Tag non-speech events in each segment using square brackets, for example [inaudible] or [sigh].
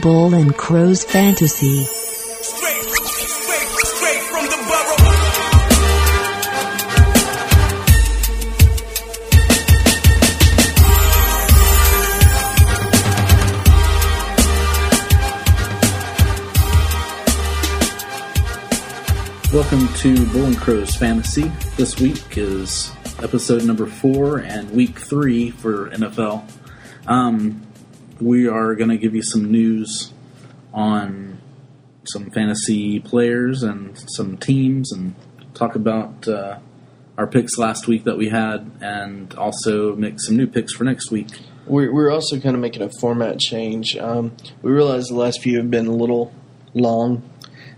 Bull and Crows Fantasy. Straight, straight, straight from the. Welcome to Bull and Crows Fantasy. This week is episode number four and week three for NFL. Um, we are going to give you some news on some fantasy players and some teams and talk about uh, our picks last week that we had and also make some new picks for next week. We're, we're also kind of making a format change. Um, we realize the last few have been a little long,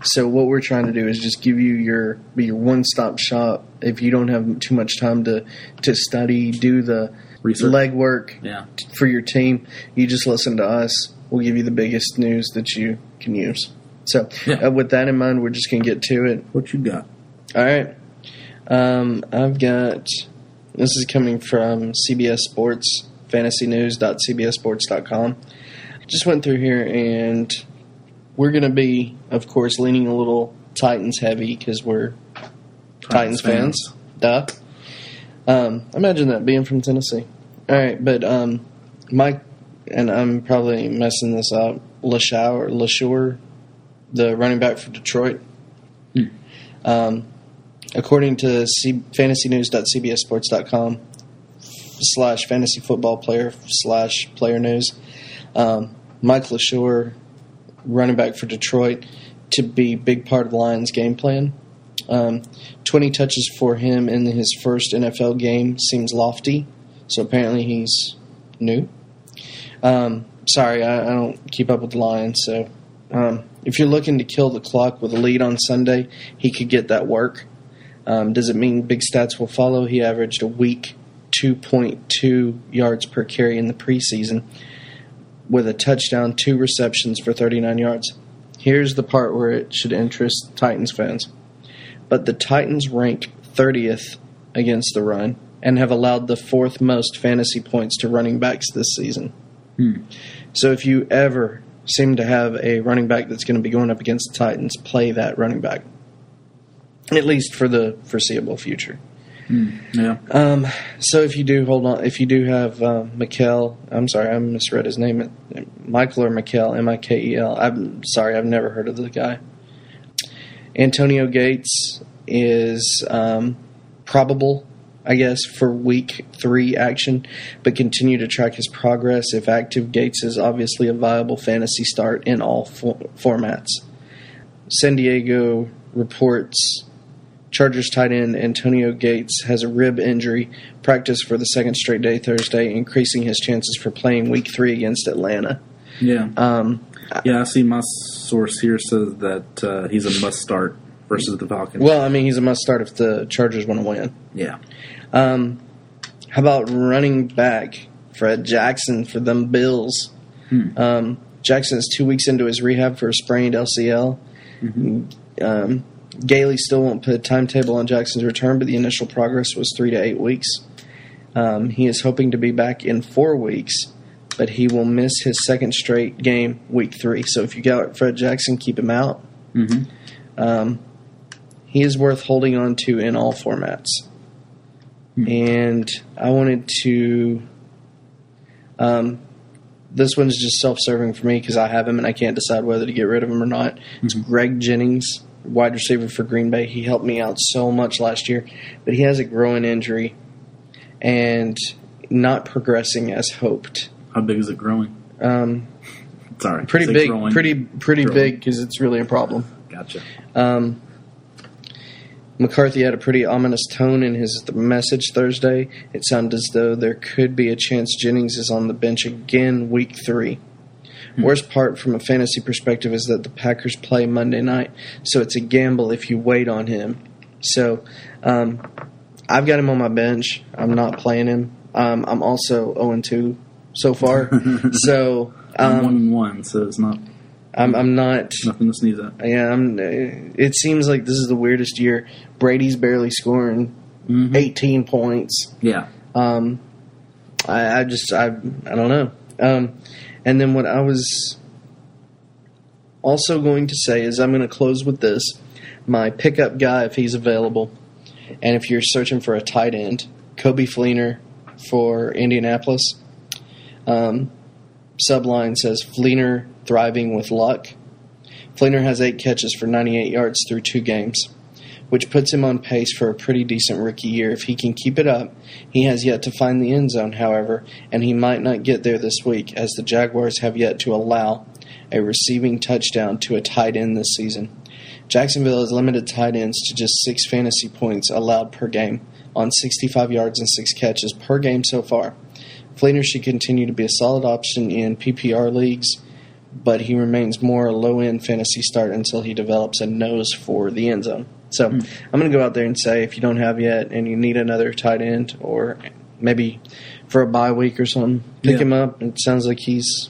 so what we're trying to do is just give you your your one stop shop. If you don't have too much time to to study, do the Research. legwork Yeah. for your team, you just listen to us. We'll give you the biggest news that you can use. So, Yeah. uh, with that in mind, we're just going to get to it. What you got? All right. Um, I've got this is coming from CBS Sports, fantasynews.cbssports.com. Just went through here and we're going to be, of course, leaning a little Titans heavy because we're Titans, fans. Duh. Um, imagine that being from Tennessee. All right, but um, Mike, and I'm probably messing this up, LaShaw or Leshoure, the running back for Detroit. Um, according to C- fantasynews.cbssports.com slash fantasy football player slash player news, um, Mike Leshoure, running back for Detroit, to be big part of the Lions' game plan. Um, 20 touches for him in his first NFL game seems lofty, so apparently he's new. Um, sorry, I, I don't keep up with the Lions, so um, if you're looking to kill the clock with a lead on Sunday, he could get that work. Um, does it mean big stats will follow? He averaged a week 2.2 yards per carry in the preseason with a touchdown, two receptions for 39 yards. Here's the part where it should interest Titans fans. But the Titans rank 30th against the run and have allowed the fourth most fantasy points to running backs this season. So if you ever seem to have a running back that's going to be going up against the Titans, play that running back. At least for the foreseeable future. Yeah. Um, so if you do hold on, if you do have uh, Mikel, I'm sorry, I misread his name. Michael or Mikel, M I K E L. I'm sorry, I've never heard of the guy. Antonio Gates is um, probable, I guess, for week three action, but continue to track his progress. If active, Gates is obviously a viable fantasy start in all fo- formats. San Diego reports Chargers tight end Antonio Gates has a rib injury, practiced for the second straight day Thursday, increasing his chances for playing week three against Atlanta. Yeah. Um, Yeah, I see my source here says that uh, he's a must start versus the Falcons. well, I mean, he's a must start if the Chargers want to win. yeah. Um, how about running back Fred Jackson for them Bills? Um, Jackson is two weeks into his rehab for a sprained LCL. Um, Gailey still won't put a timetable on Jackson's return, but the initial progress was three to eight weeks. Um, he is hoping to be back in four weeks, but he will miss his second straight game, week three. So if you got Fred Jackson, keep him out. Mhm. Um, he is worth holding on to in all formats. And I wanted to. Um, this one's just self-serving for me because I have him and I can't decide whether to get rid of him or not. It's Greg Jennings, wide receiver for Green Bay. He helped me out so much last year, but he has a growing injury and not progressing as hoped. How big is it growing? Um, Sorry. pretty big, growing? pretty pretty Growing. big because it's really a problem. Gotcha. Um, McCarthy had a pretty ominous tone in his message Thursday. It sounded as though there could be a chance Jennings is on the bench again week three. Worst part from a fantasy perspective is that the Packers play Monday night, so it's a gamble if you wait on him. So um, I've got him on my bench. I'm not playing him. Um, I'm also 0 2 so far. [laughs] so I'm um, one and one, so it's not I'm, I'm not. nothing to sneeze at. Yeah, I'm. It seems like this is the weirdest year. Brady's barely scoring Mhm. 18 points. Yeah. Um, I, I just I I don't know. Um, and then what I was also going to say is I'm going to close with this. My pickup guy, if he's available, and if you're searching for a tight end, Coby Fleener for Indianapolis. Um, subline says Fleener thriving with luck. Fleener has eight catches for 98 yards through two games, which puts him on pace for a pretty decent rookie year. If he can keep it up, he has yet to find the end zone, however, and he might not get there this week, as the Jaguars have yet to allow a receiving touchdown to a tight end this season. Jacksonville has limited tight ends to just six fantasy points allowed per game on 65 yards and six catches per game so far. Fleener should continue to be a solid option in PPR leagues, but he remains more a low end fantasy start until he develops a nose for the end zone. So I'm going to go out there and say if you don't have yet and you need another tight end or maybe for a bye week or something, pick Yeah. him up. It sounds like he's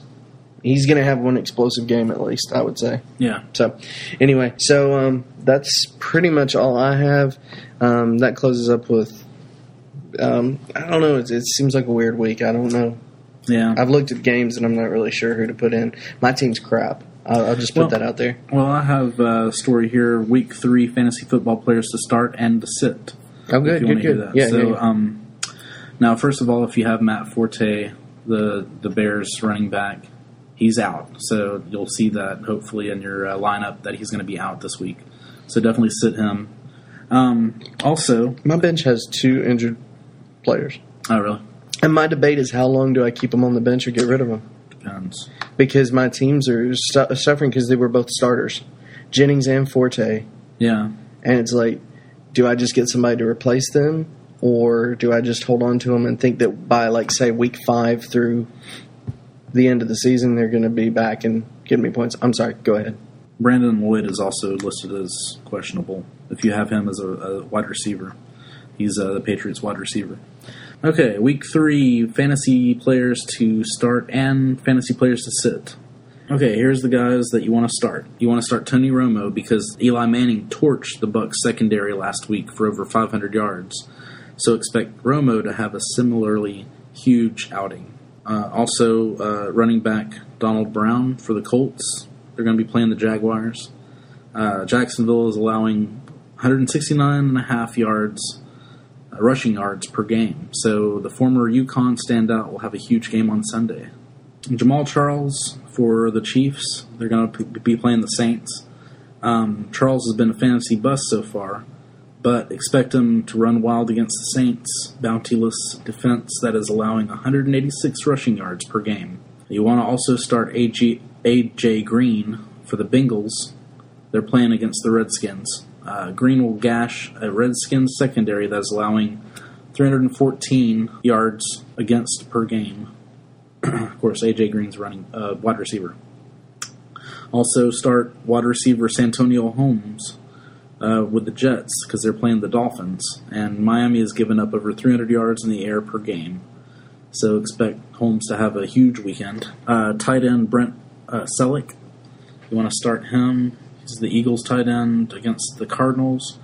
he's going to have one explosive game at least, I would say. Yeah. So, anyway, so um, that's pretty much all I have. Um, that closes up with. Um, I don't know. It, it seems like a weird week. I don't know. Yeah. I've looked at games and I'm not really sure who to put in. My team's crap. I'll, I'll just put Well- that out there. Well, I have a story here: week three fantasy football players to start and to sit. Oh, if good, you good, want to hear good. that. Yeah, so, yeah. um, now first of all, if you have Matt Forte, the the Bears running back, he's out. So you'll see that hopefully in your uh, lineup that he's going to be out this week. So definitely sit him. Um, also, My bench has two injured players, oh really? and my debate is how long do I keep them on the bench or get rid of them? Depends. Because my teams are su- suffering because they were both starters, Jennings and Forte. Yeah. And it's like, do I just get somebody to replace them, or do I just hold on to them and think that by like say week five through the end of the season they're going to be back and give me points? I'm sorry. Go ahead. Brandon Lloyd is also listed as questionable. If you have him as a, a wide receiver, he's uh, the Patriots' wide receiver. Okay, week three fantasy players to start and fantasy players to sit. Okay, here's the guys that you want to start. You want to start Tony Romo because Eli Manning torched the Bucks secondary last week for over 500 yards. So expect Romo to have a similarly huge outing. Uh, also, uh, running back Donald Brown for the Colts. They're going to be playing the Jaguars. Uh, Jacksonville is allowing 169 and a half yards, rushing yards per game. So the former UConn standout will have a huge game on Sunday. Jamaal Charles for the Chiefs. They're going to be playing the Saints. Um, Charles has been a fantasy bust so far, but expect him to run wild against the Saints' bountiless defense that is allowing 186 rushing yards per game. You want to also start AJ, AJ Green for the Bengals. They're playing against the Redskins. Uh, Green will gash a Redskins secondary that is allowing 314 yards against per game. [clears throat] of course, AJ Green's running uh, wide receiver. Also, start wide receiver Santonio Holmes uh, with the Jets because they're playing the Dolphins, and Miami has given up over 300 yards in the air per game. So expect Holmes to have a huge weekend. Uh, tight end Brent uh, Celek, you want to start him. He's the Eagles tight end against the Cardinals.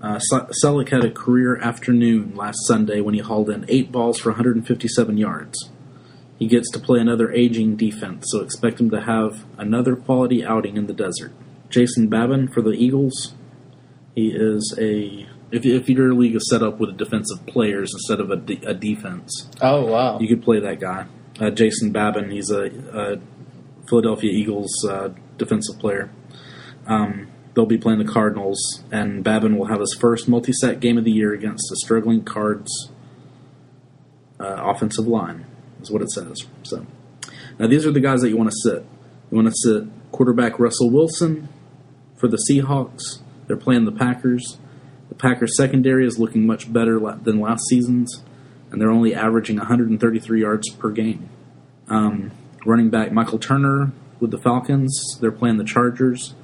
Uh, Celek had a career afternoon last Sunday when he hauled in eight balls for 157 yards. He gets to play another aging defense, so expect him to have another quality outing in the desert. Jason Babin for the Eagles. He is a if, if your league is set up with defensive players instead of a, de- a defense, Oh wow! you could play that guy. Uh, Jason Babin, he's a, a Philadelphia Eagles uh, defensive player. Um, they'll be playing the Cardinals, and Babin will have his first multi-set game of the year against the struggling Cards uh, offensive line, is what it says. So now these are the guys that you want to sit. You want to sit quarterback Russell Wilson for the Seahawks. They're playing the Packers. The Packers secondary is looking much better than last season's, and they're only averaging 133 yards per game. Um, running back Michael Turner with the Falcons. They're playing the Chargers.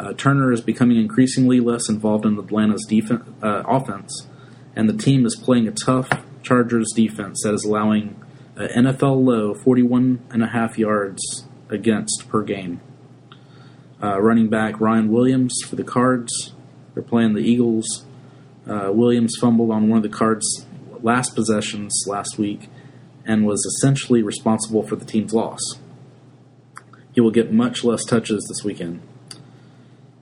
Uh, Turner is becoming increasingly less involved in Atlanta's defense, uh, offense, and the team is playing a tough Chargers defense that is allowing an NFL low 41 and a half yards against per game. Uh, running back Ryan Williams for the Cards. They're playing the Eagles. Uh, Williams fumbled on one of the Cards' last possessions last week and was essentially responsible for the team's loss. he will get much less touches this weekend.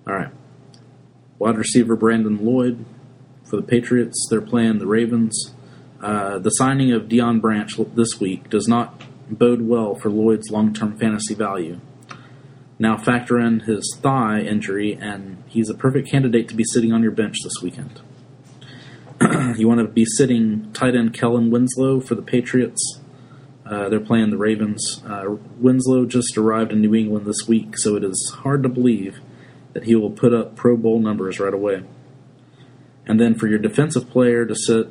All right. Wide receiver Brandon Lloyd for the Patriots. They're playing the Ravens. Uh, the signing of Deion Branch this week does not bode well for Lloyd's long term fantasy value. Now factor in his thigh injury, and he's a perfect candidate to be sitting on your bench this weekend. [clears throat] you want to be sitting tight end Kellen Winslow for the Patriots. Uh, they're playing the Ravens. Uh, Winslow just arrived in New England this week, so it is hard to believe that he will put up Pro Bowl numbers right away. And then for your defensive player to sit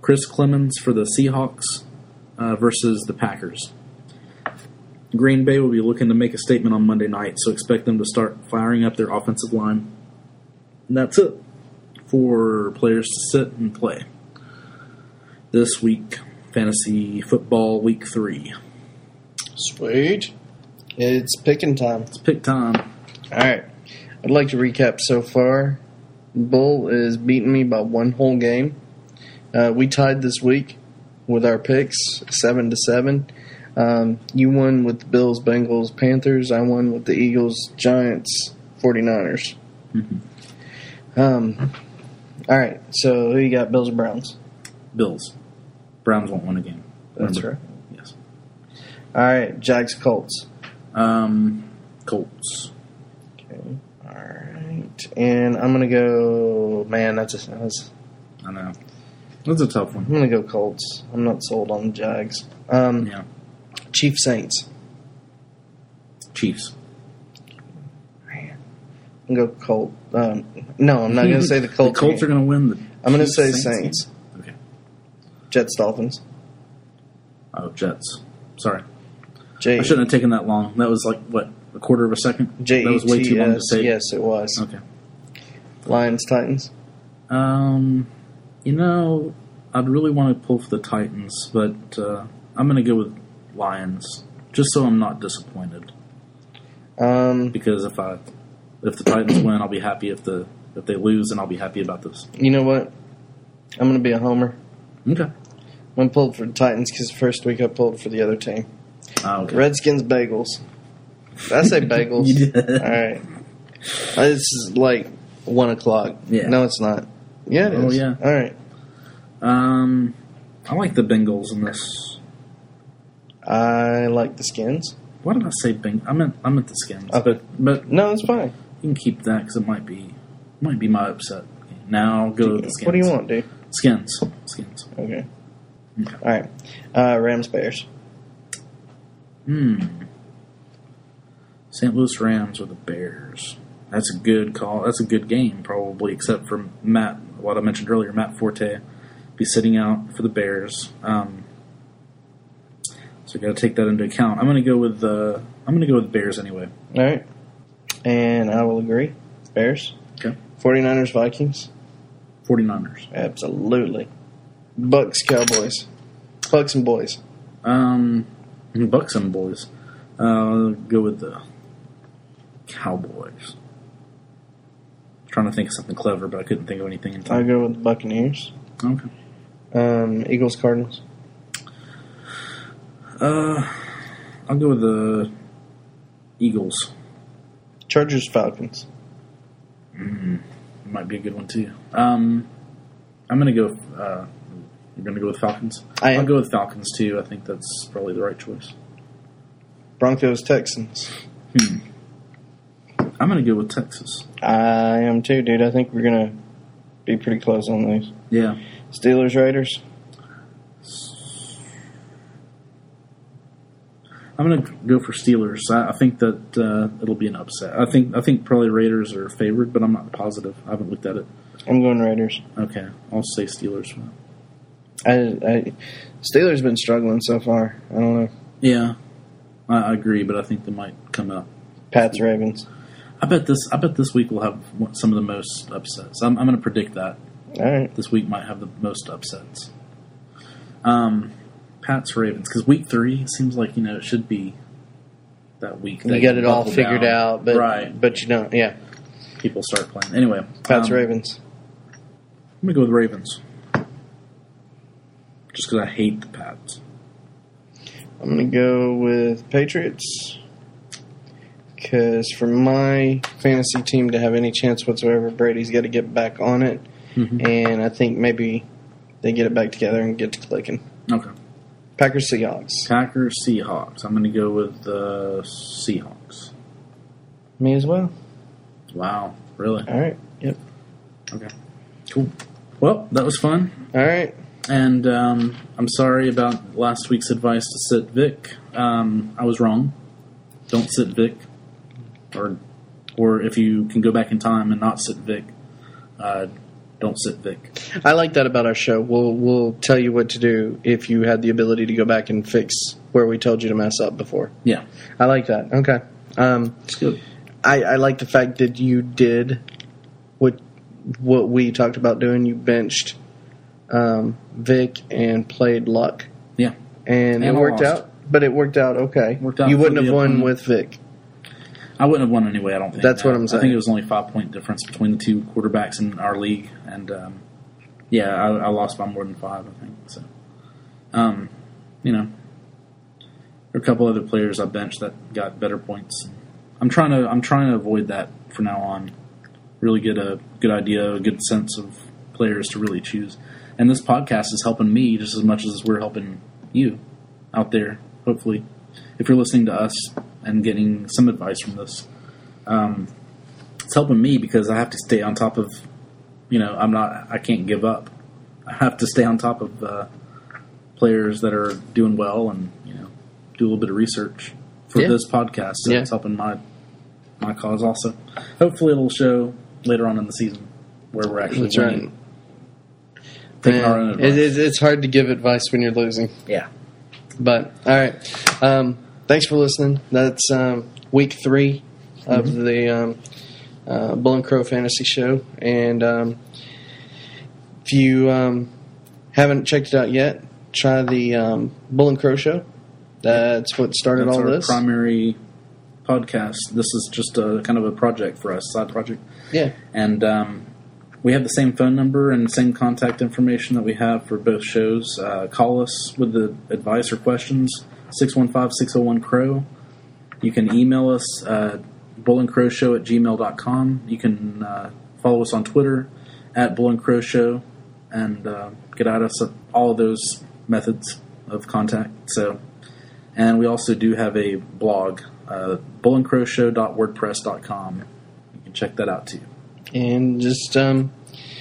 Chris Clemons for the Seahawks uh, versus the Packers. Green Bay will be looking to make a statement on Monday night, so expect them to start firing up their offensive line. And that's it for players to sit and play. This week, fantasy football week three. Sweet. It's picking time. It's pick time. All right. I'd like to recap so far. Bull is beating me by one whole game. Uh, we tied this week with our picks, seven to seven. Um, you won with the Bills, Bengals, Panthers. I won with the Eagles, Giants, 49ers. Um, all right. So who you got? Bills or Browns? Bills. Browns won't win a game. That's Remember? right. Yes. All right. Jags, Colts. Um, Colts. Okay. All right. And I'm gonna go. Man, that's a. That's, I know. That's a tough one. I'm gonna go Colts. I'm not sold on the Jags. Um, Yeah. Chief Saints. Chiefs. I'm gonna go Colt. Um, no, I'm not gonna say the [laughs] Colts. the Colts are going to win the. I'm gonna say Saints. game? Okay. Jets, Dolphins. Oh, Jets. Sorry. I shouldn't have taken that long. That was like, what, a quarter of a second? J That was way too long to say. Yes, it was. Okay. Lions, Titans. Um, you know, I'd really want to pull for the Titans, but uh, I'm going to go with Lions, just so I'm not disappointed. Um, Because if I, if the Titans win, I'll be happy. If the if they lose, then I'll be happy about this. you know what? I'm gonna be a homer. Okay. I'm gonna for the Titans because the first week I pulled for the other team. Ah, okay. Redskins, Bagels. Did I say bagels? [laughs] You did. All right. Uh, This is like one o'clock. Yeah. No, it's not. Yeah, it is. Oh, yeah. All right. Um, I like the Bengals in this. I like the Skins. Why did I say Beng? I meant I meant the Skins, Okay. but but No, it's fine. you can keep that because it might be might be my upset. Now I'll go with the Skins. What do you want, dude? Skins. Skins. Okay. Okay. All right. Uh, Rams, Bears. Hmm. St. Louis Rams or the Bears. That's a good call. That's a good game, probably, except for Matt. What I mentioned earlier, Matt Forte be sitting out for the Bears. Um, so you got to take that into account. I'm going to go with the. I'm going to go with Bears anyway. All right. And I will agree. Bears. Okay. 49ers, Vikings. 49ers. Absolutely. Bucks, Cowboys. Bucks and boys. Um, Bucks and boys. Uh, I'll go with the Cowboys. Trying to think of something clever, but I couldn't think of anything in I'll time. go with the Buccaneers. Okay. Um, Eagles, Cardinals. Uh, I'll go with the Eagles. Chargers, Falcons. Might be a good one too. Um, I'm gonna go. Uh, you're gonna go with Falcons. I am. I'll go with Falcons too. I think that's probably the right choice. Broncos, Texans. I'm gonna go with Texas. I am too, dude. I think we're going to be pretty close on these. Yeah. Steelers, Raiders. I'm gonna go for Steelers. I, I think that uh, it'll be an upset. I think I think probably Raiders are favored, but I'm not positive. I haven't looked at it. I'm going Raiders. Okay, I'll say Steelers. I, I Steelers been struggling so far. I don't know. Yeah, I, I agree, but I think they might come up. Pats, Ravens. I bet this. I bet this week will have some of the most upsets. I'm, I'm going to predict that All right. this week might have the most upsets. Um, Pats Ravens because week three seems like you know it should be that week. that You got it all figured down. out, but right, but you don't. Yeah. people start playing anyway. Pats, um, Ravens. I'm gonna go with Ravens, just because I hate the Pats. I'm going to go with Patriots. Because for my fantasy team to have any chance whatsoever, Brady's got to get back on it, Mm-hmm. and I think maybe they get it back together and get to clicking. Okay. Packers Seahawks. Packers, Seahawks. I'm going to go with the Seahawks. Me as well. Wow. Really? All right. Yep. Okay. Cool. Well, that was fun. All right. And um, I'm sorry about last week's advice to sit Vic. Um, I was wrong. Don't sit Vic. Or, or if you can go back in time and not sit Vic, uh, don't sit Vic. I like that about our show. We'll we'll tell you what to do if you had the ability to go back and fix where we told you to mess up before. Yeah, I like that. Okay. Um, it's good. I, I like the fact that you did what what we talked about doing. You benched um, Vic and played Luck, Yeah, and, And it I worked lost. out. But it worked out okay. Worked out you wouldn't have won opponent. with Vic. I wouldn't have won anyway. I don't think That's what I'm saying. I think it was only five point difference between the two quarterbacks in our league, and um, yeah, I, I lost by more than five. I think so. Um, you know, there are a couple other players I benched that got better points. I'm trying to I'm trying to avoid that from now on. Really get a good idea, a good sense of players to really choose. And this podcast is helping me just as much as we're helping you out there. Hopefully, if you're listening to us and getting some advice from this, um, it's helping me because I have to stay on top of. You know, I'm not. I can't give up. I have to stay on top of uh, players that are doing well, and you know, do a little bit of research for Yeah. this podcast. So Yeah. it's helping my my cause also. Hopefully, it'll show later on in the season where we're actually That's winning. Taking our own Man, advice. it, it, it's hard to give advice when you're losing. Yeah. But all right, um, thanks for listening. That's um, week three of Mm-hmm. the um, uh, Bull and Crow Fantasy Show, and um, if you um, haven't checked it out yet, try the um, Bull and Crow Show. That's what started That's all our this. primary podcast. This is just a kind of a project for us, side project. yeah, And um, we have the same phone number and same contact information that we have for both shows. Uh, call us with the advice or questions, 615-601-CROW. You can email us, uh, bullandcrowshow at gmail.com. You can uh, follow us on Twitter at Bull and Crow Show and uh, get at us at all of those methods of contact. So, And we also do have a blog, uh, bullandcrowshow.wordpress.com. You can check that out too. and just um,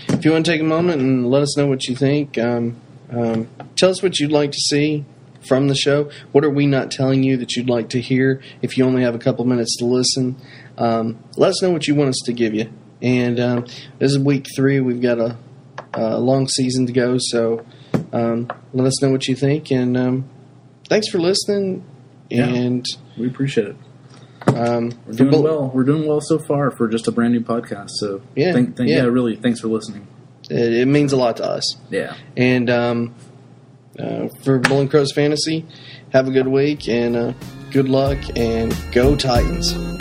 if you want to take a moment and let us know what you think, um, um, tell us what you'd like to see from the show. What are we not telling you that you'd like to hear? If you only have a couple minutes to listen, um, let us know what you want us to give you. And um, this is week three. We've got a, a long season to go, so um, let us know what you think. And um, thanks for listening. Yeah. And We appreciate it. um, We're doing well. We're doing well so far for just a brand new podcast. So Yeah, thank, thank, yeah. yeah, really, thanks for listening. It, it means a lot to us. Yeah, And um, uh, for Bull and Crows Fantasy, have a good week and uh, good luck and go Titans.